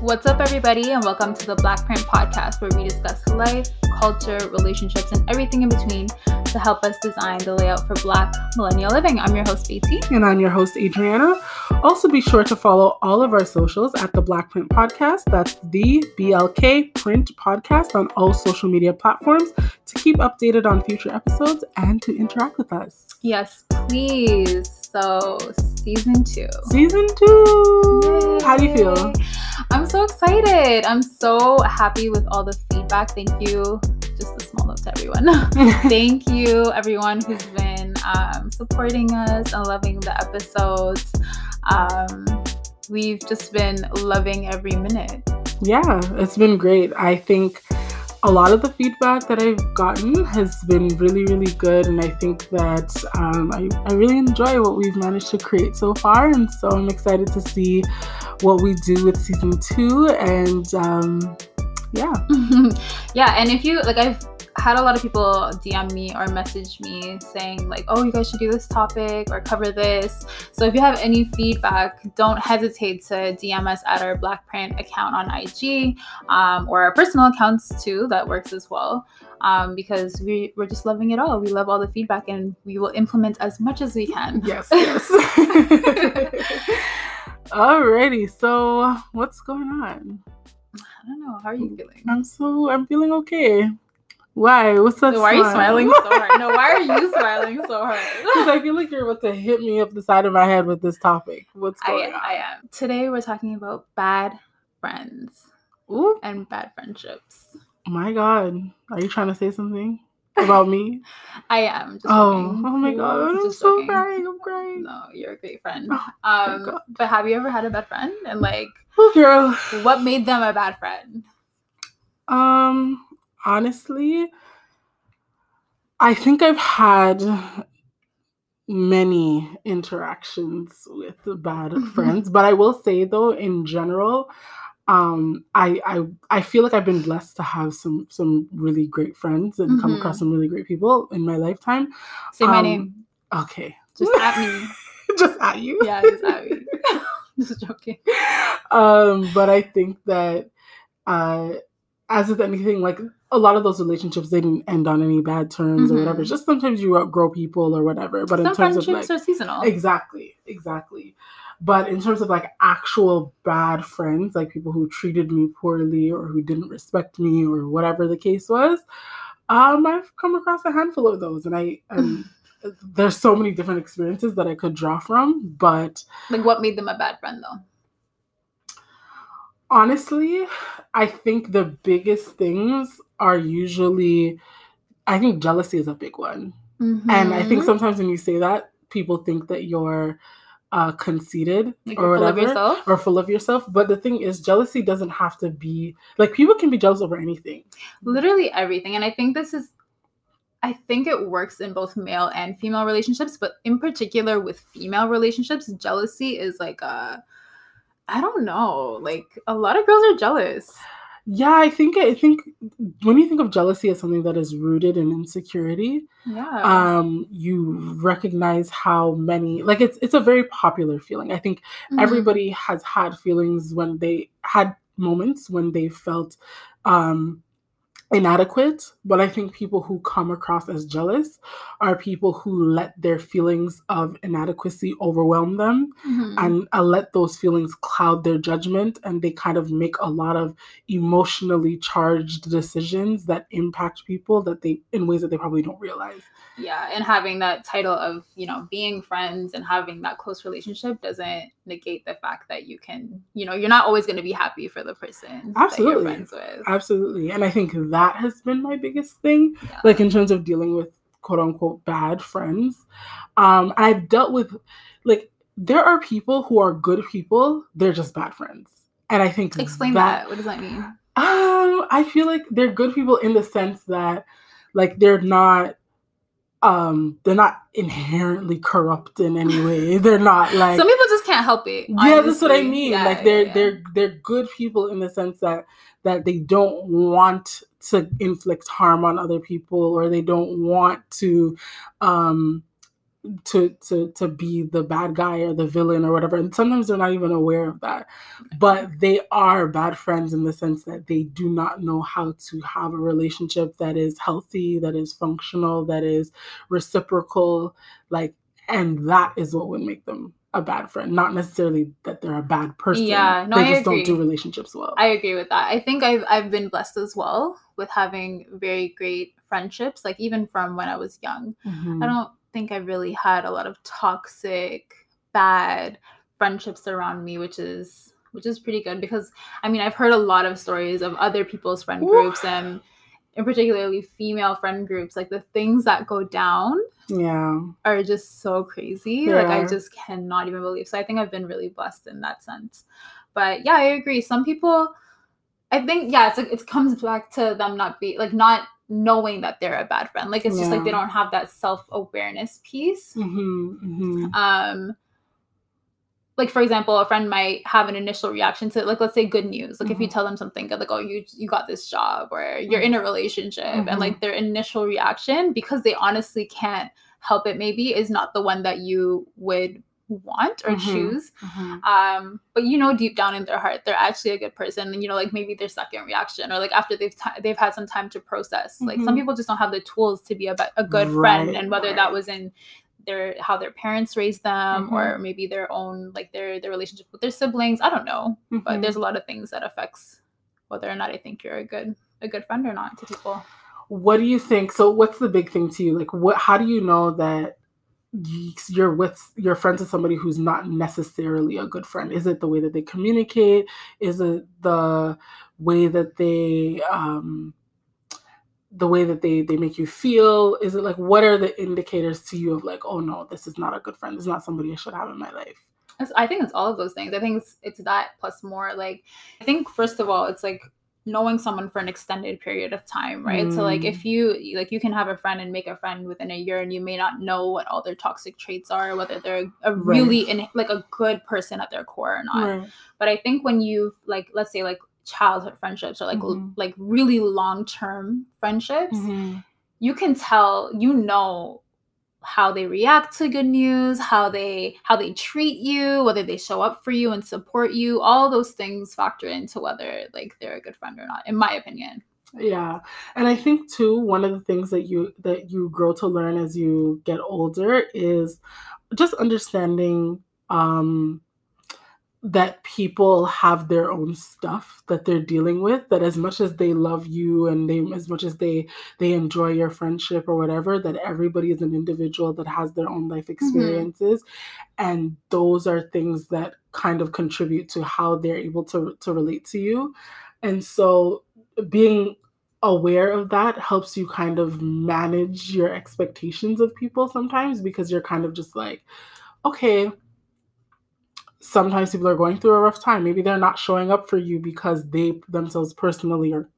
What's up, everybody, and welcome to the Black Print Podcast, where we discuss life, culture, relationships, and everything in between to help us design the layout for Black millennial living. I'm your host, BT. And I'm your host, Adriana. Also, be sure to follow all of our socials at the Black Print Podcast. That's the BLK Print Podcast on all social media platforms to keep updated on future episodes and to interact with us. Yes, please. So, season two. Season two. Yay. How do you feel? I'm so excited. I'm so happy with all the feedback. Thank you. Just a small note to everyone. Thank you, everyone who's been um, supporting us and loving the episodes. Um, we've just been loving every minute. Yeah, it's been great. I think a lot of the feedback that I've gotten has been really, really good. And I think that um, I, I really enjoy what we've managed to create so far. And so I'm excited to see what we do with season two. And um, yeah. yeah. And if you, like, I've, had a lot of people DM me or message me saying like, "Oh, you guys should do this topic or cover this." So if you have any feedback, don't hesitate to DM us at our Blackprint account on IG um, or our personal accounts too. That works as well um, because we we're just loving it all. We love all the feedback and we will implement as much as we can. Yes, yes. Alrighty, so what's going on? I don't know. How are you feeling? I'm so I'm feeling okay. Why? What's that? Why are you smiling so hard? No, why are you smiling so hard? Because I feel like you're about to hit me up the side of my head with this topic. What's going I, on? I am. Today we're talking about bad friends Ooh. and bad friendships. My God, are you trying to say something about me? I am. oh, joking. oh my God, I'm so crying. I'm crying. No, you're a great friend. Oh, um, but have you ever had a bad friend? And like, girl, what made them a bad friend? Um honestly, I think I've had many interactions with bad mm-hmm. friends, but I will say though, in general, um, I I I feel like I've been blessed to have some some really great friends and mm-hmm. come across mm-hmm. some really great people in my lifetime. Say um, my name. Okay. Just at me. just at you. Yeah, just at me. just joking. Um, but I think that uh as with anything, like a lot of those relationships didn't end on any bad terms mm-hmm. or whatever. Just sometimes you outgrow people or whatever. But Some in terms of like are seasonal. Exactly. Exactly. But in terms of like actual bad friends, like people who treated me poorly or who didn't respect me or whatever the case was, um, I've come across a handful of those, and I and there's so many different experiences that I could draw from. But like, what made them a bad friend though? Honestly, I think the biggest things are usually, I think jealousy is a big one. Mm-hmm. And I think mm-hmm. sometimes when you say that, people think that you're uh, conceited like or whatever, or full of yourself. But the thing is, jealousy doesn't have to be like people can be jealous over anything, literally everything. And I think this is, I think it works in both male and female relationships, but in particular with female relationships, jealousy is like a I don't know. Like a lot of girls are jealous. Yeah, I think I think when you think of jealousy as something that is rooted in insecurity, yeah, um, you recognize how many like it's it's a very popular feeling. I think mm-hmm. everybody has had feelings when they had moments when they felt um inadequate, but I think people who come across as jealous are people who let their feelings of inadequacy overwhelm them mm-hmm. and uh, let those feelings cloud their judgment. And they kind of make a lot of emotionally charged decisions that impact people that they in ways that they probably don't realize. Yeah. And having that title of, you know, being friends and having that close relationship doesn't negate the fact that you can, you know, you're not always going to be happy for the person Absolutely. friends with. Absolutely. And I think that has been my biggest thing, yeah. like in terms of dealing with quote unquote bad friends. Um, I've dealt with like there are people who are good people, they're just bad friends. And I think explain that, that. What does that mean? Um, I feel like they're good people in the sense that like they're not um they're not inherently corrupt in any way they're not like some people just can't help it honestly. yeah that's what i mean yeah, like they're yeah, yeah. they're they're good people in the sense that that they don't want to inflict harm on other people or they don't want to um to to to be the bad guy or the villain or whatever and sometimes they're not even aware of that but they are bad friends in the sense that they do not know how to have a relationship that is healthy that is functional that is reciprocal like and that is what would make them a bad friend not necessarily that they're a bad person Yeah, no, they I just agree. don't do relationships well I agree with that. I think I've I've been blessed as well with having very great friendships, like even from when I was young. Mhm. I don't think I really had a lot of toxic, bad friendships around me, which is which is pretty good because I mean I've heard a lot of stories of other people's friend Ooh. groups and in particularly female friend groups, like the things that go down yeah are just so crazy. Like I just cannot even believe. So I think I've been really blessed in that sense. But yeah, I agree. Some people I think yeah, it's like it comes back to them not be like not knowing that they're a bad friend. Like it's just like they don't have that self-awareness piece. hmm hmm Um like for example, a friend might have an initial reaction to like let's say good news. Like if you Mhm. tell them something good, like oh you you got this job or you're in a relationship, Mhm. and like their initial reaction because they honestly can't help it maybe is not the one that you would want or Mhm. choose. hmm Um, but you know deep down in their heart they're actually a good person, and you know like maybe their second reaction or like after they've ti they've had some time to process. Like some Mhm. people just don't have the tools to be a, a good friend, and whether right. that was in their how their parents raised them Mhm. or maybe their own like their their relationship with their siblings i don't know but Mhm. there's a lot of things that affects whether or not i think you're a good a good friend or not to people what do you think so what's the big thing to you like what how do you know that you're with you're friends with somebody who's not necessarily a good friend. Is it the way that they communicate? Is it the way that they um the way that they they make you feel? Is it like what are the indicators to you of like oh no this is not a good friend. This is not somebody i should have in my life. I think it's all of those things. I think it's it's that plus more. Like i think first of all it's like knowing someone for an extended period of time right so like Mm. if you like you can have a friend and make a friend within a year and you may not know what all their toxic traits are whether they're a Right. really in, like a good person at their core or not right but i think when you like let's say like childhood friendships or like l- Mhm. like really long term friendships Mhm. you can tell you know how they react to good news how they how they treat you whether they show up for you and support you all those things factor into whether like they're a good friend or not in my opinion Yeah. And I think too one of the things that you that you grow to learn as you get older is just understanding um that people have their own stuff that they're dealing with that as much as they love you and they as much as they they enjoy your friendship or whatever that everybody is an individual that has their own life mm-hmm. experiences. And those are things that kind of contribute to how they're able to to relate to you. And so being aware of that helps you kind of manage your expectations of people sometimes because you're kind of just like okay sometimes people are going through a rough time. Maybe they're not showing up for you because they themselves personally are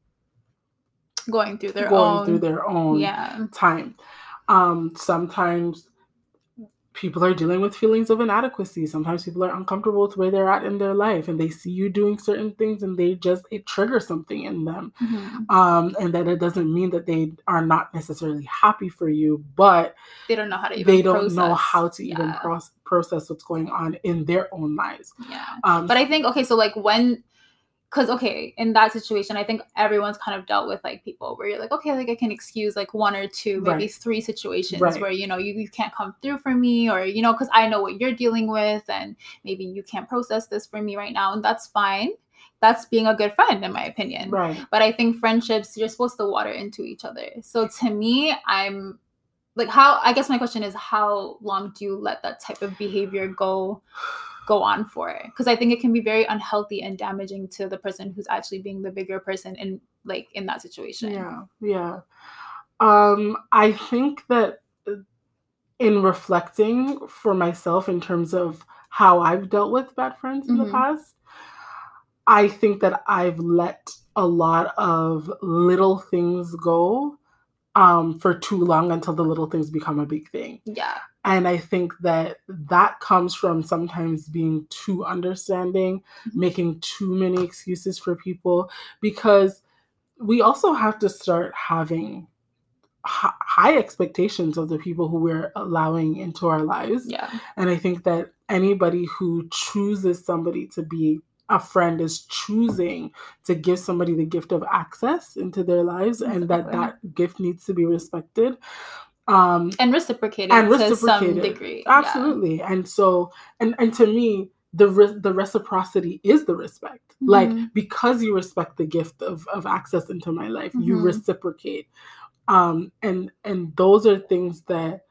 going through their going own through their own yeah. time. Um sometimes people are dealing with feelings of inadequacy sometimes people are uncomfortable with where they're at in their life and they see you doing certain things and they just it triggers something in them Mhm. um and that it doesn't mean that they are not necessarily happy for you but they don't know how to even they don't know process. how to even Yeah. process process what's going on in their own lives yeah um but i think okay so like when because okay in that situation i think everyone's kind of dealt with like people where you're like okay like i can excuse like one or two maybe Right. three situations Right. where you know you, you can't come through for me or you know because i know what you're dealing with and maybe you can't process this for me right now and that's fine. That's being a good friend in my opinion. Right. But i think friendships you're supposed to water into each other. So to me i'm like how i guess my question is how long do you let that type of behavior go go on for it. because i think it can be very unhealthy and damaging to the person who's actually being the bigger person in like in that situation Yeah, yeah. Um, I think that uh, in reflecting for myself in terms of how I've dealt with bad friends in Mhm. the past, I think that I've let a lot of little things go um, for too long until the little things become a big thing. yeah And I think that that comes from sometimes being too understanding, Mhm. making too many excuses for people, because we also have to start having ha- high expectations of the people who we're allowing into our lives. Yeah. And I think that anybody who chooses somebody to be a friend is choosing to give somebody the gift of access into their lives and that that gift needs to be respected um And reciprocated and to some reciprocated degree. Yeah. absolutely and so and and to me the re- the reciprocity is the respect like Mhm. because you respect the gift of of access into my life you Mhm. reciprocate um and and those are things that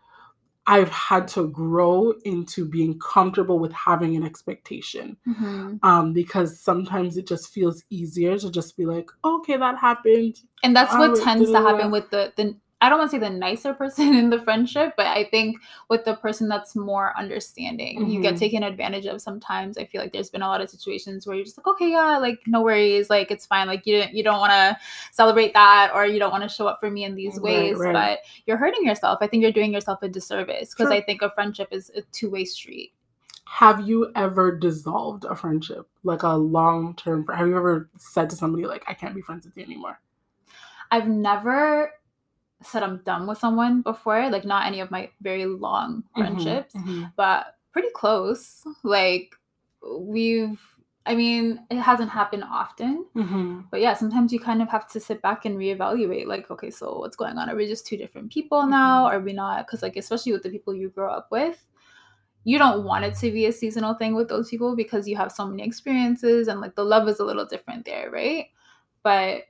i've had to grow into being comfortable with having an expectation Mhm. um because sometimes it just feels easier to just be like okay that happened And that's what tends to happen with the the I don't want to say the nicer person in the friendship, but I think with the person that's more understanding, you get Mhm. taken advantage of sometimes. I feel like there's been a lot of situations where you're just like, okay, yeah, like no worries, like it's fine. Like you didn't you don't want to celebrate that or you don't want to show up for me in these Right, ways, right. but you're hurting yourself. I think you're doing yourself a disservice because Sure. I think a friendship is a two-way street. have you ever dissolved a friendship like a long term have you ever said to somebody like i can't be friends with you anymore I've never said I'm done with someone before, like not any of my very long Mhm, friendships. mhm. but pretty close. Like we've I mean, it hasn't happened often, Mhm. but yeah, sometimes you kind of have to sit back and reevaluate like, okay, so what's going on? Are we just two different people now? Are we not? Because like especially with the people you grow up with, you don't want it to be a seasonal thing with those people because you have so many experiences and like the love is a little different there, right? But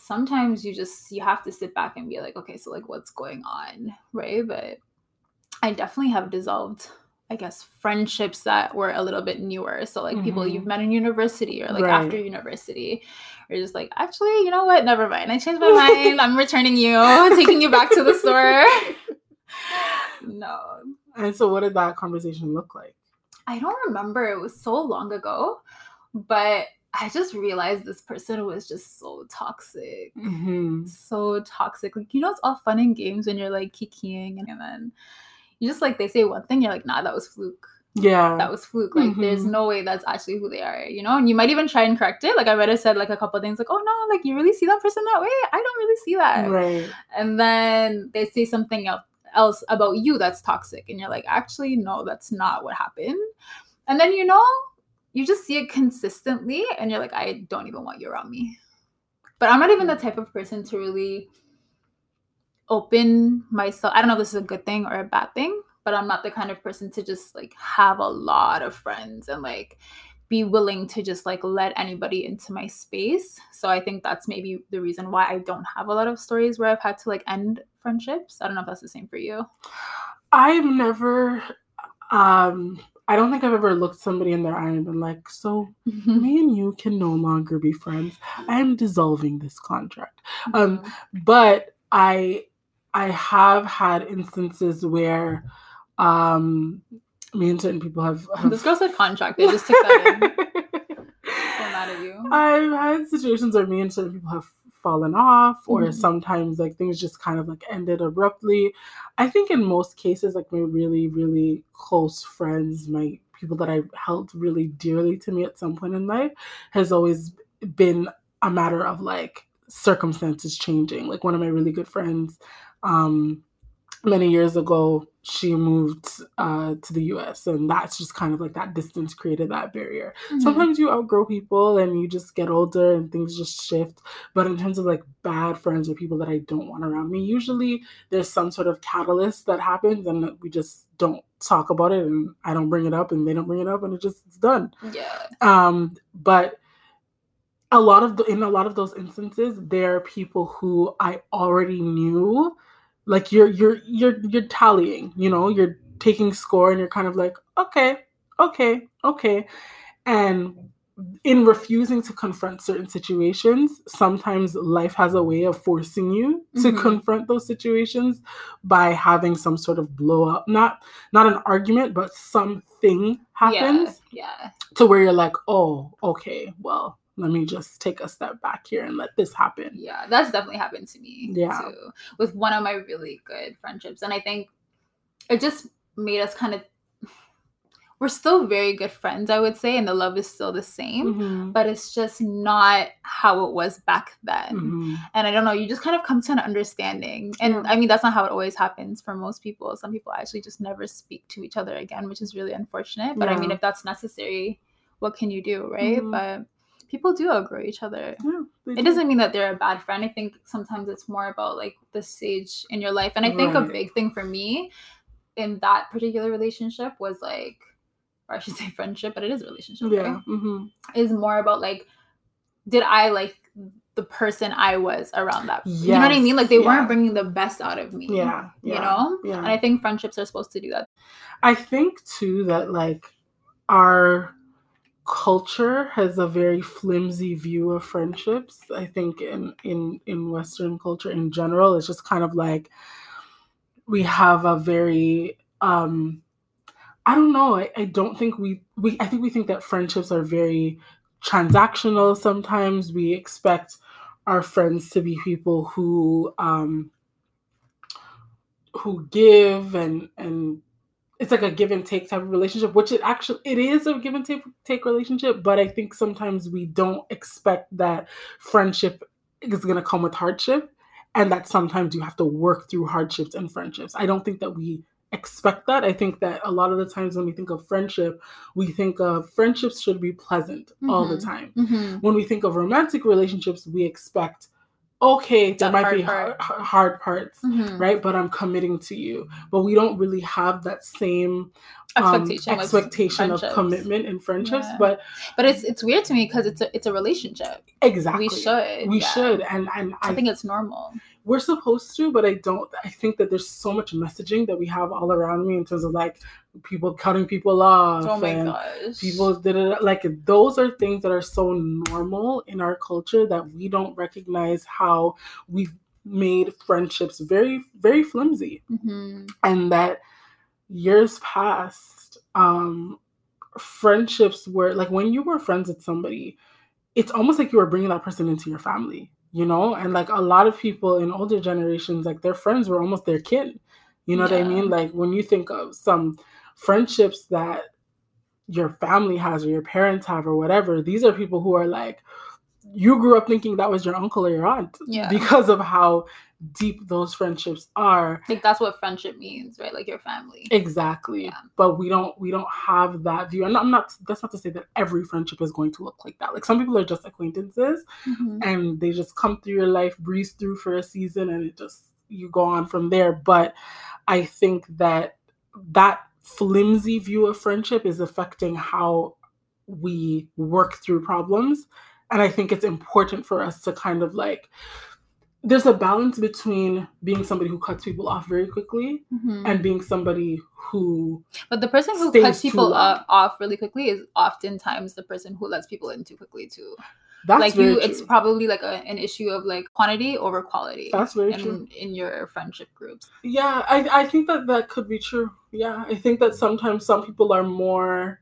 sometimes you just you have to sit back and be like, okay, so like what's going on, right? But I definitely have dissolved, I guess, friendships that were a little bit newer. So like people Mhm. you've met in university or like Right. after university, or just like, actually, you know what? Never mind. I changed my mind. I'm returning you, taking you back to the store. no, and so what did that conversation look like I don't remember. It was so long ago, but I just realized this person was just so toxic. mm-hmm. So toxic. Like, you know, it's all fun and games when you're like kikiing and then you just like they say one thing, you're like, nah, that was fluke. yeah That was fluke. Like, there's Mhm. no way that's actually who they are, you know? And you might even try and correct it. Like, I might have said like a couple of things, like, oh no, like you really see that person that way? I don't really see that. right And then they say something else about you that's toxic and you're like actually no that's not what happened and then you know you just see it consistently and you're like i don't even want you around me but i'm not even the type of person to really open myself i don't know if this is a good thing or a bad thing but i'm not the kind of person to just like have a lot of friends and like be willing to just like let anybody into my space. So I think that's maybe the reason why I don't have a lot of stories where I've had to like end friendships. I don't know if that's the same for you. i've never um i don't think i've ever looked somebody in their eye and been like so me and you can no longer be friends i'm dissolving this contract um but i i have had instances where um me and certain people have, have this girl said contract. They just took that in. So mad at you. I've had situations where me and certain people have fallen off, or Mhm. sometimes like things just kind of like ended abruptly. I think in most cases, like my really, really close friends, my people that I held really dearly to me at some point in life, has always been a matter of like circumstances changing. Like one of my really good friends, um, many years ago, she moved uh, to the US, and that's just kind of like that distance created that barrier Mhm. sometimes you outgrow people and you just get older and things just shift but in terms of like bad friends or people that i don't want around me usually there's some sort of catalyst that happens and we just don't talk about it and i don't bring it up and they don't bring it up and it just it's done yeah. um but a lot of the, in a lot of those instances there are people who i already knew like you're you're you're you're tallying you know you're taking score and you're kind of like okay okay okay and in refusing to confront certain situations sometimes life has a way of forcing you to Mhm. confront those situations by having some sort of blow up not not an argument but something happens Yeah. Yeah. to where you're like, oh, okay, well, let me just take a step back here and let this happen. Yeah, that's definitely happened to me Yeah. too with one of my really good friendships. And I think it just made us kind of we're still very good friends, I would say, and the love is still the same, Mhm. but it's just not how it was back then. Mhm. And I don't know, you just kind of come to an understanding. And Yeah. I mean, that's not how it always happens for most people. Some people actually just never speak to each other again, which is really unfortunate. But I mean, if that's necessary, what can you do, right? Mhm. But people do outgrow each other. Yeah, It do. doesn't mean that they're a bad friend. I think sometimes it's more about like the stage in your life. And I think a big thing for me in that particular relationship was like, or I should say friendship, but it is a relationship, Yeah. right? hmm Is more about like, did I like the person I was around that? You know what I mean? Like they yeah. weren't bringing the best out of me. Yeah. You know? Yeah. And I think friendships are supposed to do that. I think too that like our culture has a very flimsy view of friendships. I think in in in Western culture in general, it's just kind of like we have a very um I don't know. I, I don't think we we I think we think that friendships are very transactional sometimes. We expect our friends to be people who um who give and and it's like a give and take type of relationship, which it actually it is a give and take take relationship, but I think sometimes we don't expect that friendship is gonna come with hardship and that sometimes you have to work through hardships and friendships. I don't think that we expect that. I think that a lot of the times when we think of friendship, we think of friendships should be pleasant all the Mhm. time. Mm-hmm. When we think of romantic relationships, we expect okay, there might hard be part. hard, hard parts Mm-hmm. right? But I'm committing to you. But we don't really have that same um, Expectation with expectation of commitment in friendships. Yeah. But But it's it's weird to me because it's a it's a relationship. exactly, We should. we yeah. should, and and I, I think it's normal. We're supposed to, but I don't. I think that there's so much messaging that we have all around me in terms of like people cutting people off. Oh my and gosh. People did it like those are things that are so normal in our culture that we don't recognize how we've made friendships very very flimsy. hmm and that years past um friendships were like when you were friends with somebody it's almost like you were bringing that person into your family you know? And like a lot of people in older generations like their friends were almost their kin you know what i mean? Like when you think of some friendships that your family has or your parents have or whatever these are people who are like you grew up thinking that was your uncle or your aunt Yeah. because of how deep those friendships are Like that's what friendship means, right? Like your family. exactly Yeah. but we don't we don't have that view and i'm not that's not to say that every friendship is going to look like that like some people are just acquaintances Mhm. and they just come through your life breeze through for a season and it just you go on from there but i think that that flimsy view of friendship is affecting how we work through problems and i think it's important for us to kind of like there's a balance between being somebody who cuts people off very quickly Mhm. and being somebody who But the person who cuts people off really quickly is oftentimes the person who lets people in too quickly too. that's like very you, true. it's probably like a, an issue of like quantity over quality. that's very in, true in your friendship groups. yeah I, I think that that could be true yeah i think that sometimes some people are more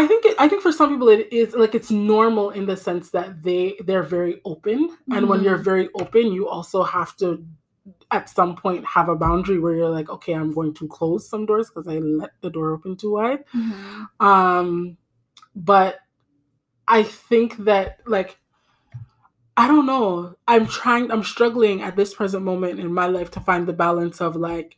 i think it, i think for some people it is like it's normal in the sense that they they're very open. And when you're Mhm. very open you also have to at some point have a boundary where you're like okay i'm going to close some doors because i let the door open too wide. Um but i think that like i don't know. I'm trying i'm struggling at this present moment in my life to find the balance of like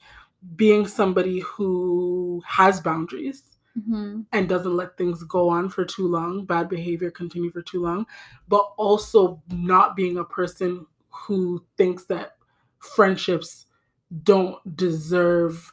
being somebody who has boundaries Mhm. and doesn't let things go on for too long bad behavior continue for too long but also not being a person who thinks that friendships don't deserve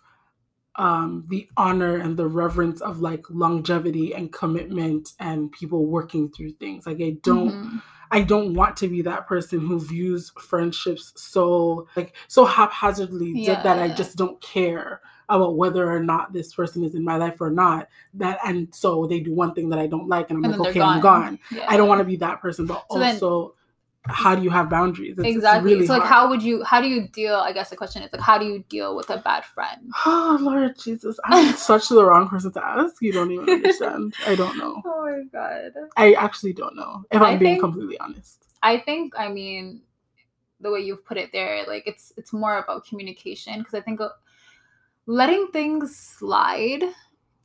um, the honor and the reverence of like longevity and commitment and people working through things. Like I don't, Mhm. I don't want to be that person who views friendships so like so haphazardly that- that I just don't care about whether or not this person is in my life or not. That and so they do one thing that I don't like, and I'm And like, okay, they're I'm gone. gone. Yeah. I don't want to be that person, but So then- also. how do you have boundaries? It's- it's exactly. really so like hard. how would you how do you deal I guess the question is like how do you deal with a bad friend? Oh Lord Jesus, I'm such the wrong person to ask. You don't even understand. I don't know. Oh my god. I actually don't know. If I I'm being think- completely honest. I think I mean the way you've put it there like it's it's more about communication because I think uh, letting things slide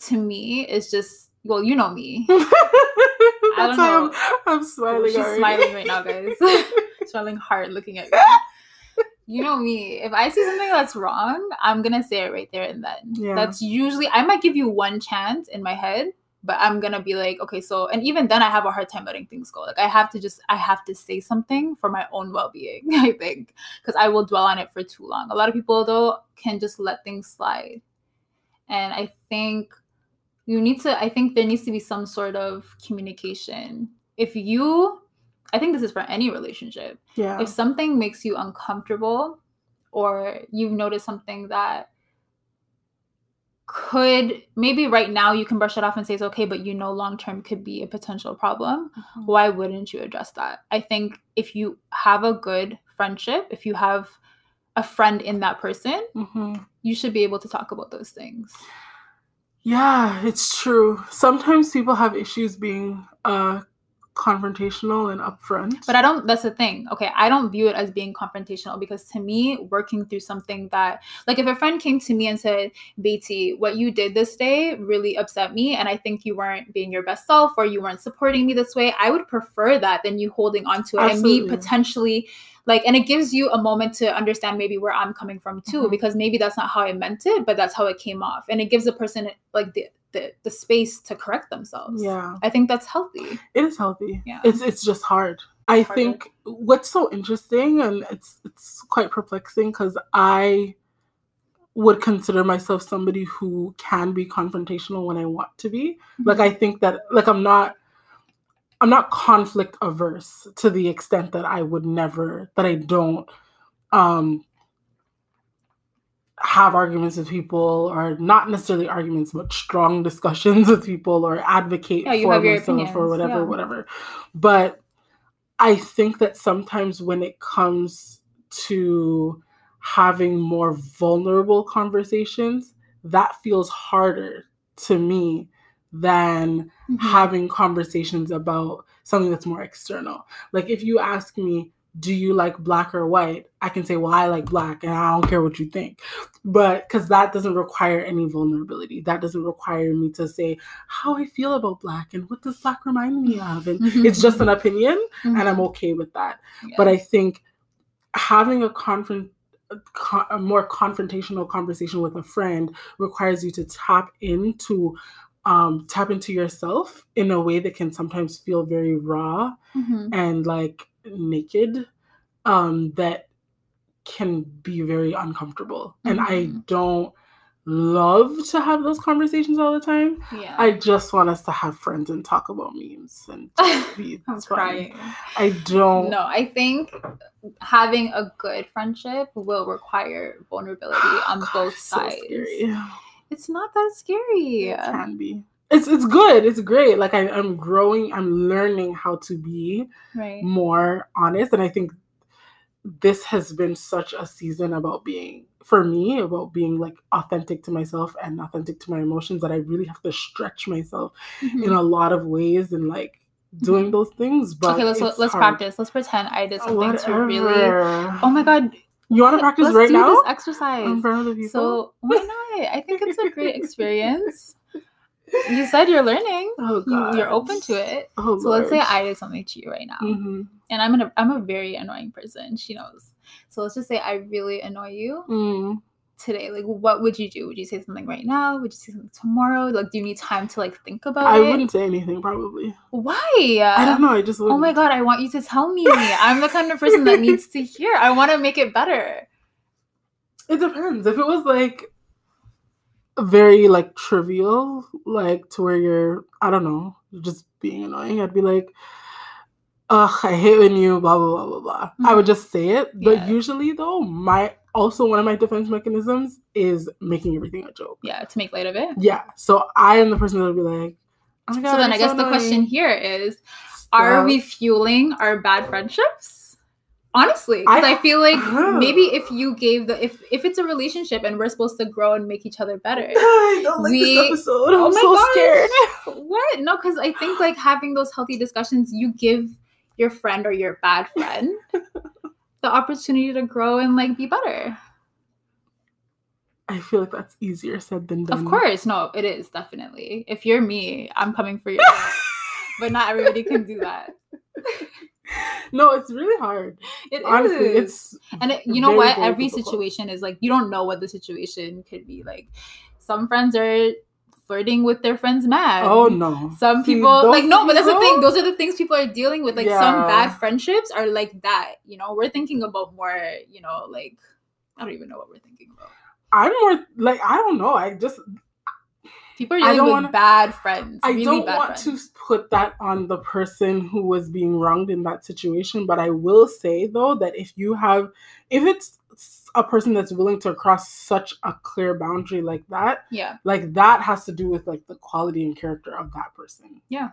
to me is just well, you know me. That's why I'm, I'm smiling. She's already. smiling right now, guys. smiling hard, looking at me. You know me. If I see something that's wrong, I'm gonna say it right there and then. Yeah. That's usually I might give you one chance in my head, but I'm gonna be like, okay, so and even then I have a hard time letting things go. Like I have to just I have to say something for my own well-being, I think. Because I will dwell on it for too long. A lot of people though can just let things slide. And I think you need to i think there needs to be some sort of communication if you i think this is for any relationship yeah. if something makes you uncomfortable or you've noticed something that could maybe right now you can brush it off and say it's okay but you know long term could be a potential problem Mhm. why wouldn't you address that i think if you have a good friendship if you have a friend in that person Mhm. you should be able to talk about those things Yeah, it's true. Sometimes people have issues being uh confrontational and upfront. But I don't, that's the thing. Okay. I don't view it as being confrontational because to me, working through something that, like, if a friend came to me and said, BT, what you did this day really upset me. And I think you weren't being your best self or you weren't supporting me this way, I would prefer that than you holding on to it and me potentially. Like, and it gives you a moment to understand maybe where I'm coming from too, Mhm. because maybe that's not how I meant it, but that's how it came off. And it gives a person like the, the, the space to correct themselves. yeah, I think that's healthy. it is healthy. Yeah. It's it's just hard. I harder. think what's so interesting and it's it's quite perplexing because I would consider myself somebody who can be confrontational when I want to be. Like I think that like I'm not I'm not conflict averse to the extent that I would never that I don't um have arguments with people or not necessarily arguments but strong discussions with people or advocate Yeah, for myself or whatever yeah. whatever but I think that sometimes when it comes to having more vulnerable conversations that feels harder to me than Mhm. having conversations about something that's more external. Like if you ask me, do you like black or white? I can say, well, I like black and I don't care what you think. But because that doesn't require any vulnerability. That doesn't require me to say how I feel about black and what does black remind me of. And it's just an opinion and I'm okay with that. Yeah. But I think having a confront a co- a more confrontational conversation with a friend requires you to tap into um tap into yourself in a way that can sometimes feel very raw Mhm. and like naked um that can be very uncomfortable and i Mhm. don't love to have those conversations all the time yeah. i just want us to have friends and talk about memes and just be I'm crying. i don't No, I think having a good friendship will require vulnerability on God, both so sides. scary. It's not that scary. It can be. It's it's good. It's great. Like I, I'm growing. I'm learning how to be Right. more honest, and I think this has been such a season about being for me about being like authentic to myself and authentic to my emotions that I really have to stretch myself Mhm. in a lot of ways and like doing those things. But okay, let's let's hard. practice. Let's pretend I did something to really. Oh my god! You want to practice let's right do now this exercise. in front of the people? So why not? I think it's a great experience. You said you're learning. oh god, You're open to it. Oh, So let's say I did something to you right now. Mhm. and I'm an, I'm a very annoying person. She knows. So let's just say I really annoy you Mm. today. Like, what would you do? Would you say something right now? Would you say something tomorrow? Like, do you need time to like think about I it? I wouldn't say anything probably. Why? I don't know. I just Oh wouldn't. my god! I want you to tell me. I'm the kind of person that needs to hear. I want to make it better. It depends. If it was like very like trivial, like to where you're, I don't know, just being annoying, I'd be like, ugh, I hate when you blah blah blah blah blah. I would mm-hmm. just say it. But Yeah. usually though, my also one of my defense mechanisms is making everything a joke. Yeah, to make light of it. Yeah. So I am the person that would be like, oh god. So then I guess the question here is: Are we fueling our bad friendships? Honestly, because I, I- feel like maybe if you gave the if if it's a relationship and we're supposed to grow and make each other better. I don't like we- this episode. Oh I'm my so gosh. scared. What? No, because I think like having those healthy discussions, you give your friend or your bad friend the opportunity to grow and like be better. I feel like that's easier said than done. Of course, no, it is definitely. If you're me, I'm coming for you. but not everybody can do that. no, it's really hard. It Honestly, is. it's and it, you know what? Every difficult. situation is like you don't know what the situation could be. Like some friends are flirting with their friends mad. oh no. Some See, people like no, but that's the thing. Those are the things people are dealing with. Like some bad friendships are like that. You know, we're thinking about more. You know, like I don't even know what we're thinking about. I'm more like I don't know. I just People are I dealing don't with wanna- bad friends. I really don't want friends. to put that on the person who was being wronged in that situation, but I will say though that if you have if it's a person that's willing to cross such a clear boundary like that, Yeah. like that has to do with like the quality and character of that person. Yeah.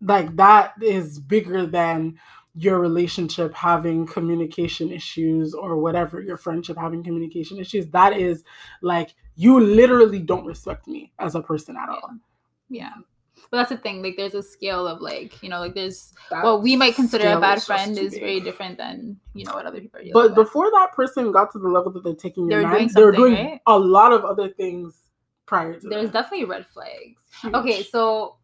Like that is bigger than your relationship having communication issues or whatever, your friendship having communication issues. That is like you literally don't respect me as a person at all. Yeah. But that's the thing. Like, there's a scale of like, you know, like there's That what we might consider a bad friend is big. very different than you know what other people are dealing But with. before that person got to the level that they're taking They your man, they were doing right? a lot of other things prior to there's that. definitely red flags. Huge. Okay, so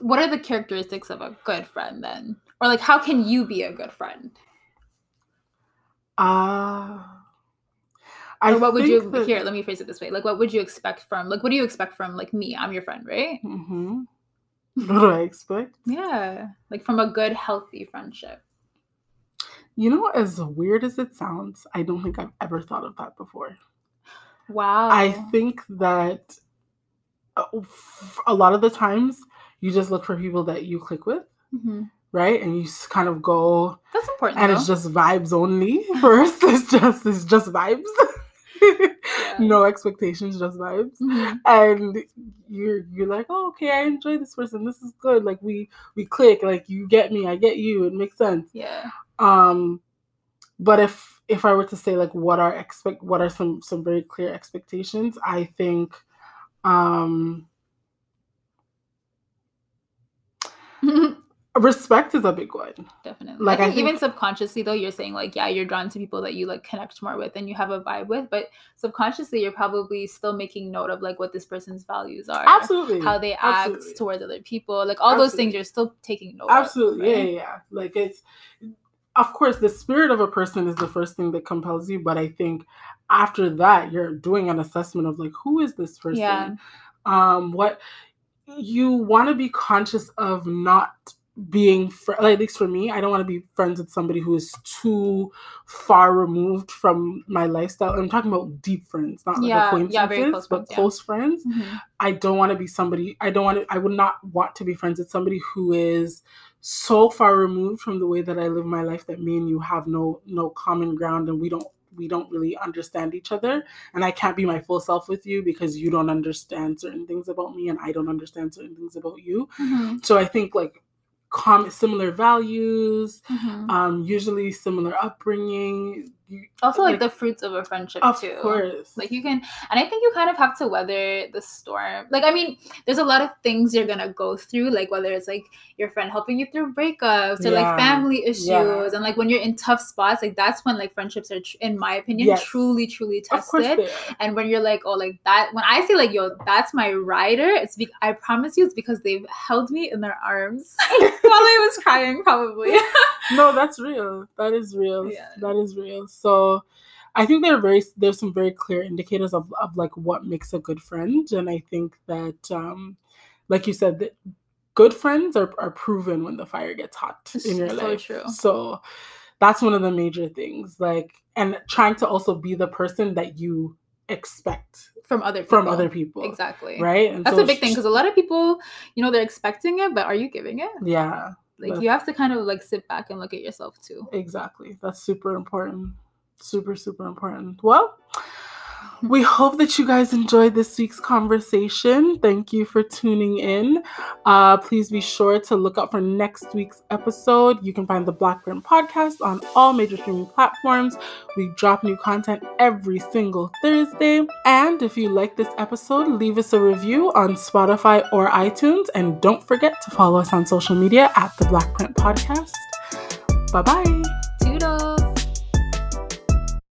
what are the characteristics of a good friend then? Or like how can you be a good friend? Uh, I Or what would you that- here, let me phrase it this way. Like what would you expect from like what do you expect from like me? I'm your friend, right? Mhm. What do I expect? Yeah. Like from a good, healthy friendship. You know, as weird as it sounds, I don't think I've ever thought of that before. Wow. I think that a lot of the times you just look for people that you click with, Mhm. right? And you kind of go, That's important. and it's just vibes only. First, it's just it's just vibes. no expectations, just vibes. Mhm. and you're you're like oh okay i enjoy this person. This is good. Like we we click like you get me. I get you. It makes sense. Yeah. um but if if i were to say like what are expect what are some some very clear expectations i think um respect is a big one Definitely. Like, I I think, even subconsciously though, you're saying like, yeah, you're drawn to people that you like connect more with and you have a vibe with, but subconsciously you're probably still making note of like what this person's values are. absolutely How they act Absolutely. towards other people. Like all those things you're still taking note absolutely of. yeah, right? yeah yeah like it's of course the spirit of a person is the first thing that compels you but i think after that you're doing an assessment of like who is this person Yeah. um what you want to be conscious of not being fr- like, at least for me i don't want to be friends with somebody who is too far removed from my lifestyle i'm talking about deep friends not like Yeah, acquaintances yeah, very close but friends, yeah. close friends Mhm. I don't want to be somebody I don't want to I would not want to be friends with somebody who is so far removed from the way that I live my life that me and you have no no common ground and we don't we don't really understand each other and I can't be my full self with you because you don't understand certain things about me and I don't understand certain things about you. Mhm. So I think like common similar values, Mhm. um usually similar upbringing. You- Also like, the fruits of a friendship of too. Of course. Like you can, and I think you kind of have to weather the storm. Like, I mean, there's a lot of things you're gonna go through, like whether it's like your friend helping you through breakups or Yeah. like family issues, Yeah. and like when you're in tough spots, like that's when like friendships are, tr- in my opinion, Yes. truly, truly tested. And when you're like, oh, like that, when I say like, yo, that's my rider, it's be- I promise you, it's because they've held me in their arms while I was crying, probably. no, that's real. That is real. Yeah. That is real. So I think there are very there's some very clear indicators of, of like what makes a good friend. And I think that um like you said, that good friends are, are proven when the fire gets hot in your So life. true. So that's one of the major things. Like and trying to also be the person that you expect from other people. from other people. Exactly. Right? And That's so a big thing because a lot of people, you know, they're expecting it, but are you giving it? Yeah. Like you have to kind of like sit back and look at yourself too. Exactly. That's super important. Super, super important. Well, we hope that you guys enjoyed this week's conversation. Thank you for tuning in. Uh, please be sure to look out for next week's episode. You can find the Blackprint podcast on all major streaming platforms. We drop new content every single Thursday. And if you like this episode, leave us a review on Spotify or iTunes. And don't forget to follow us on social media at the Blackprint Podcast. Bye bye.